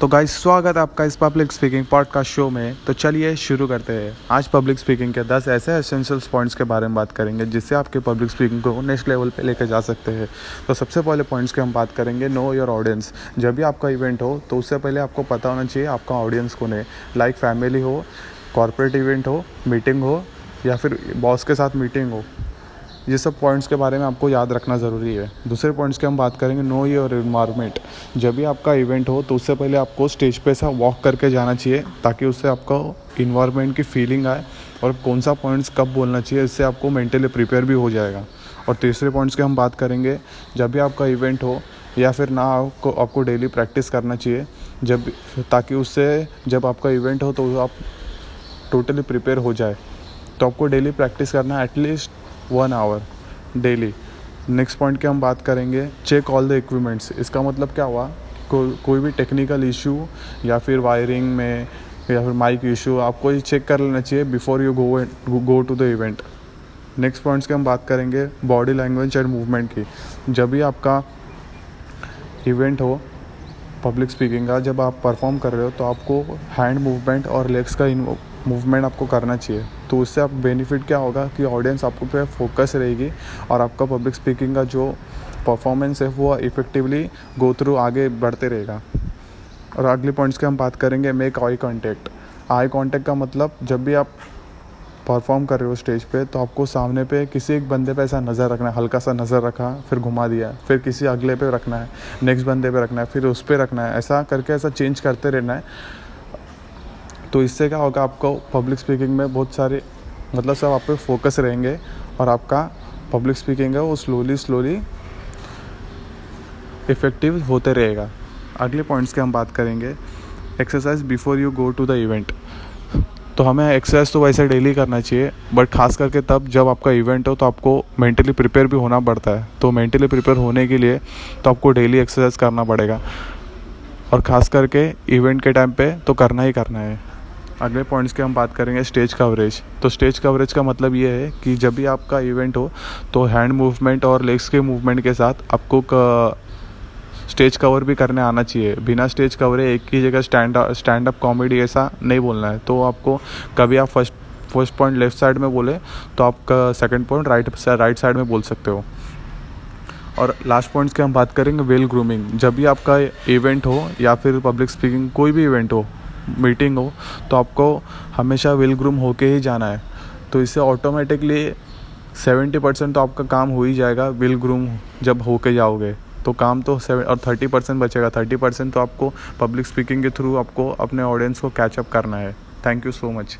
तो गाइस स्वागत है आपका इस पब्लिक स्पीकिंग पॉडकास्ट शो में। तो चलिए शुरू करते हैं। आज पब्लिक स्पीकिंग के 10 ऐसे एसेंशियल्स पॉइंट्स के बारे में बात करेंगे, जिससे आपके पब्लिक स्पीकिंग को नेक्स्ट लेवल पे लेकर जा सकते हैं। तो सबसे पहले पॉइंट्स की हम बात करेंगे नो योर ऑडियंस जब भी आपका इवेंट हो तो उससे पहले आपको पता होना चाहिए, आपका ऑडियंस कौन है। लाइक फैमिली हो कॉरपोरेट इवेंट हो मीटिंग हो, या फिर बॉस के साथ मीटिंग हो। ये सब पॉइंट्स के बारे में आपको याद रखना ज़रूरी है। दूसरे पॉइंट्स की हम बात करेंगे नो योर इन्वायरमेंट जब भी आपका इवेंट हो तो उससे पहले आपको स्टेज पे ऐसा वॉक करके जाना चाहिए, ताकि उससे आपको इन्वायरमेंट की फीलिंग आए और कौन सा पॉइंट्स कब बोलना चाहिए, इससे आपको मेंटली प्रिपेयर भी हो जाएगा। और तीसरे पॉइंट्स की हम बात करेंगे, जब भी आपका इवेंट हो, या फिर ना आपको आपको डेली प्रैक्टिस करना चाहिए, जब ताकि उससे जब आपका इवेंट हो तो आप टोटली प्रिपेयर हो जाए। तो आपको डेली प्रैक्टिस करना at least one hour daily next point की हम बात करेंगे चेक ऑल द इक्विपमेंट्स इसका मतलब क्या हुआ? को, कोई भी टेक्निकल इशू या फिर वायरिंग में या फिर माइक इशू आपको ये चेक कर लेना चाहिए before you go go to the event next points की हम बात करेंगे बॉडी लैंग्वेज एंड मूवमेंट की. जब भी आपका इवेंट हो पब्लिक स्पीकिंग का जब आप परफॉर्म कर रहे हो तो आपको हैंड मूवमेंट और लेग्स का मूवमेंट आपको करना चाहिए. तो उससे आप बेनिफिट क्या होगा कि ऑडियंस आपको पे फोकस रहेगी और आपका पब्लिक स्पीकिंग का जो परफॉर्मेंस है वो इफ़ेक्टिवली गो थ्रू आगे बढ़ते रहेगा। और अगले पॉइंट्स की हम बात करेंगे make eye contact eye contact का मतलब जब भी आप परफॉर्म कर रहे हो स्टेज पे तो आपको सामने पे किसी एक बंदे पे ऐसा नज़र रखना है, हल्का सा नज़र रखा, फिर घुमा दिया, फिर किसी अगले पे रखना है नेक्स्ट बंदे पे रखना है, फिर उस पर रखना है, ऐसा करके ऐसा चेंज करते रहना है। तो इससे क्या होगा, आपको पब्लिक स्पीकिंग में बहुत सारे मतलब सब आप पे फोकस रहेंगे और आपका पब्लिक स्पीकिंग है वो स्लोली स्लोली इफ़ेक्टिव होते रहेगा। अगले पॉइंट्स की हम बात करेंगे। Exercise before you go to the event तो हमें एक्सरसाइज तो वैसे डेली करना चाहिए बट खास करके तब जब आपका इवेंट हो तो आपको मेंटली प्रिपेयर भी होना पड़ता है। तो मेंटली प्रिपेयर होने के लिए तो आपको डेली एक्सरसाइज करना पड़ेगा। और ख़ास करके इवेंट के टाइम पे तो करना ही करना है। अगले पॉइंट्स की हम बात करेंगे स्टेज कवरेज तो स्टेज कवरेज का मतलब ये है कि जब भी आपका इवेंट हो तो हैंड मूवमेंट और लेग्स के मूवमेंट के साथ आपको स्टेज कवर भी करने आना चाहिए. बिना स्टेज कवर एक ही जगह स्टैंड स्टैंड अप कॉमेडी ऐसा नहीं बोलना है. तो आपको कभी आप first first point left side में बोले तो आपका second point right right side में बोल सकते हो. और लास्ट पॉइंट्स की हम बात करेंगे वेल ग्रूमिंग. जब भी आपका इवेंट हो या फिर पब्लिक स्पीकिंग कोई भी इवेंट हो मीटिंग हो तो आपको हमेशा वेल ग्रूम होके ही जाना है। तो इससे ऑटोमेटिकली सेवेंटी परसेंट तो आपका काम हो ही जाएगा वेल ग्रूम जब होके जाओगे। तो काम तो सेवन और थर्टी परसेंट बचेगा। थर्टी परसेंट तो आपको पब्लिक स्पीकिंग के थ्रू आपको अपने ऑडियंस को कैचअप करना है। Thank you so much